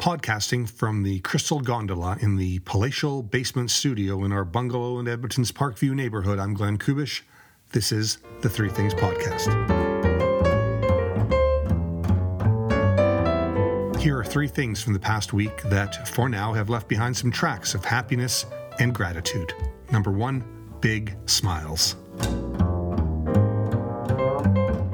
Podcasting from the Crystal Gondola in the palatial basement studio in our bungalow in Edmonton's Parkview neighborhood, I'm Glenn Kubish. This is the Three Things Podcast. Here are three things from the past week that, for now, have left behind some tracks of happiness and gratitude. Number one, big smiles.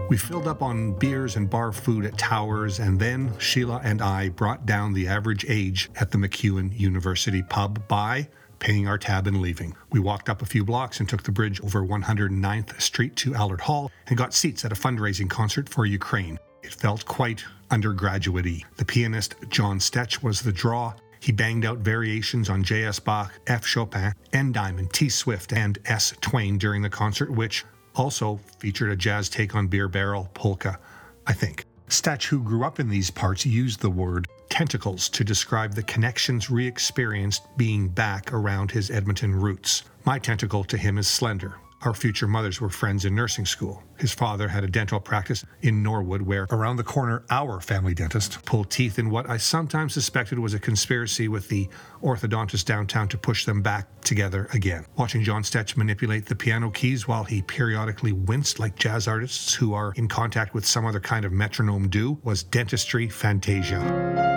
We filled up on beers and bar food at Towers, and then Sheila and I brought down the average age at the MacEwan University pub by paying our tab and leaving. We walked up a few blocks and took the bridge over 109th Street to Allard Hall and got seats at a fundraising concert for Ukraine. It felt quite undergraduate. The pianist John Stetch was the draw. He banged out variations on J.S. Bach, F. Chopin, N. Diamond, T. Swift, and S. Twain during the concert, which also featured a jazz take on Beer Barrel Polka, I think. Stetch, who grew up in these parts, used the word tentacles to describe the connections re experienced being back around his Edmonton roots. My tentacle to him is slender, our future mothers were friends in nursing school. His father had a dental practice in Norwood, where around the corner, our family dentist pulled teeth in what I sometimes suspected was a conspiracy with the orthodontist downtown to push them back together again. Watching John Stetch manipulate the piano keys while he periodically winced like jazz artists who are in contact with some other kind of metronome do was dentistry fantasia.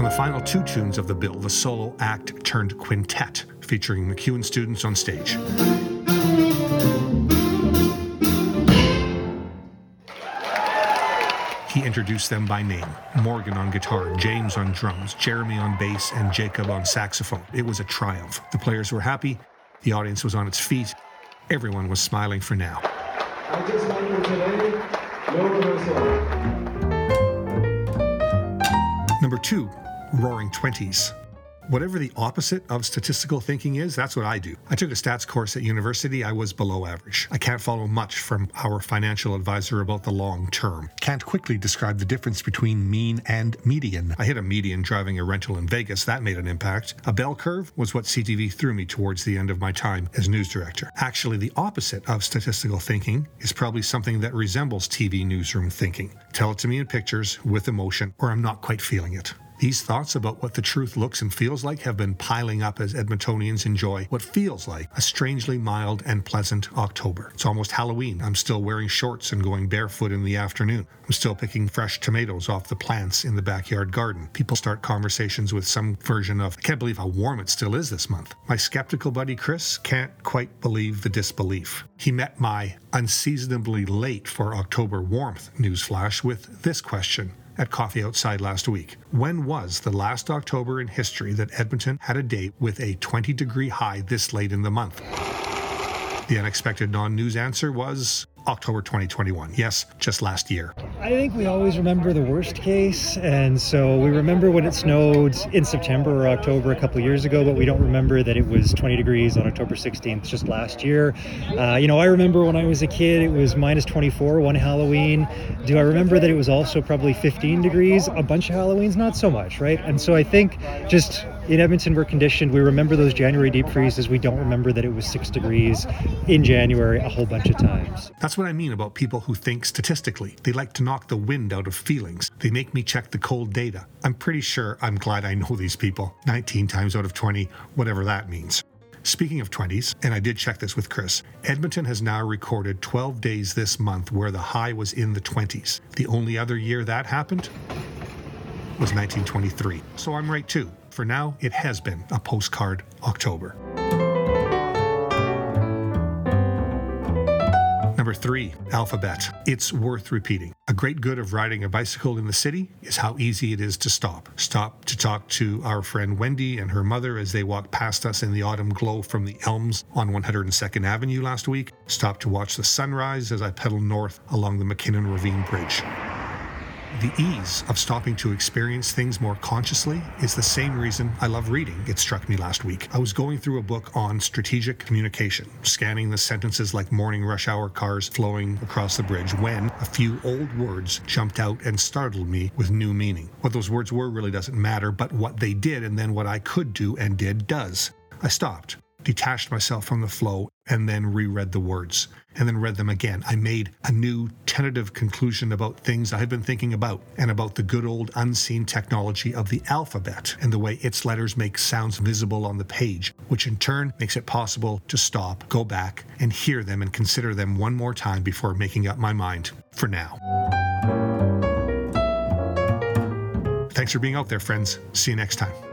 On the final two tunes of the bill, the solo act turned quintet, featuring MacEwan students on stage. He introduced them by name Morgan on guitar, James on drums, Jeremy on bass, and Jacob on saxophone. It was a triumph. The players were happy, the audience was on its feet, everyone was smiling for now. I just like for today, no rehearsal. Number two, roaring 20s. Whatever the opposite of statistical thinking is, that's what I do. I took a stats course at university. I was below average. I can't follow much from our financial advisor about the long term. Can't quickly describe the difference between mean and median. I hit a median driving a rental in Vegas. That made an impact. A bell curve was what CTV threw me towards the end of my time as news director. Actually, the opposite of statistical thinking is probably something that resembles TV newsroom thinking. Tell it to me in pictures with emotion, or I'm not quite feeling it. These thoughts about what the truth looks and feels like have been piling up as Edmontonians enjoy what feels like a strangely mild and pleasant October. It's almost Halloween. I'm still wearing shorts and going barefoot in the afternoon. I'm still picking fresh tomatoes off the plants in the backyard garden. People start conversations with some version of, I can't believe how warm it still is this month. My skeptical buddy Chris can't quite believe the disbelief. He met my unseasonably late for October warmth newsflash with this question at Coffee Outside last week. When was the last October in history that Edmonton had a day with a 20 degree high this late in the month? The unexpected non news answer was October 2021. Yes, just last year. I think we always remember the worst case, and so we remember when it snowed in September or October a couple years ago, but we don't remember that it was 20 degrees on October 16th just last year. Uh, you know, I remember when I was a kid, it was minus 24 one Halloween. Do I remember that it was also probably 15 degrees a bunch of Halloweens? Not so much, right? And so I think just in Edmonton, we're conditioned. We remember those January deep freezes. We don't remember that it was six degrees in January a whole bunch of times. That's what I mean about people who think statistically. They like to knock the wind out of feelings. They make me check the cold data. I'm pretty sure I'm glad I know these people. 19 times out of 20, whatever that means. Speaking of 20s, and I did check this with Chris, Edmonton has now recorded 12 days this month where the high was in the 20s. The only other year that happened was 1923. So I'm right too. For now, it has been a postcard October. Number three, alphabet. It's worth repeating. A great good of riding a bicycle in the city is how easy it is to stop. Stop to talk to our friend Wendy and her mother as they walked past us in the autumn glow from the elms on 102nd Avenue last week. Stop to watch the sunrise as I pedal north along the MacKinnon Ravine Bridge. The ease of stopping to experience things more consciously is the same reason I love reading, it struck me last week. I was going through a book on strategic communication, scanning the sentences like morning rush hour cars flowing across the bridge, when a few old words jumped out and startled me with new meaning. What those words were really doesn't matter, but what they did and then what I could do and did does. I stopped, detached myself from the flow, and then reread the words and then read them again. I made a new tentative conclusion about things I had been thinking about and about the good old unseen technology of the alphabet and the way its letters make sounds visible on the page, which in turn makes it possible to stop, go back, and hear them and consider them one more time before making up my mind for now. Thanks for being out there, friends. See you next time.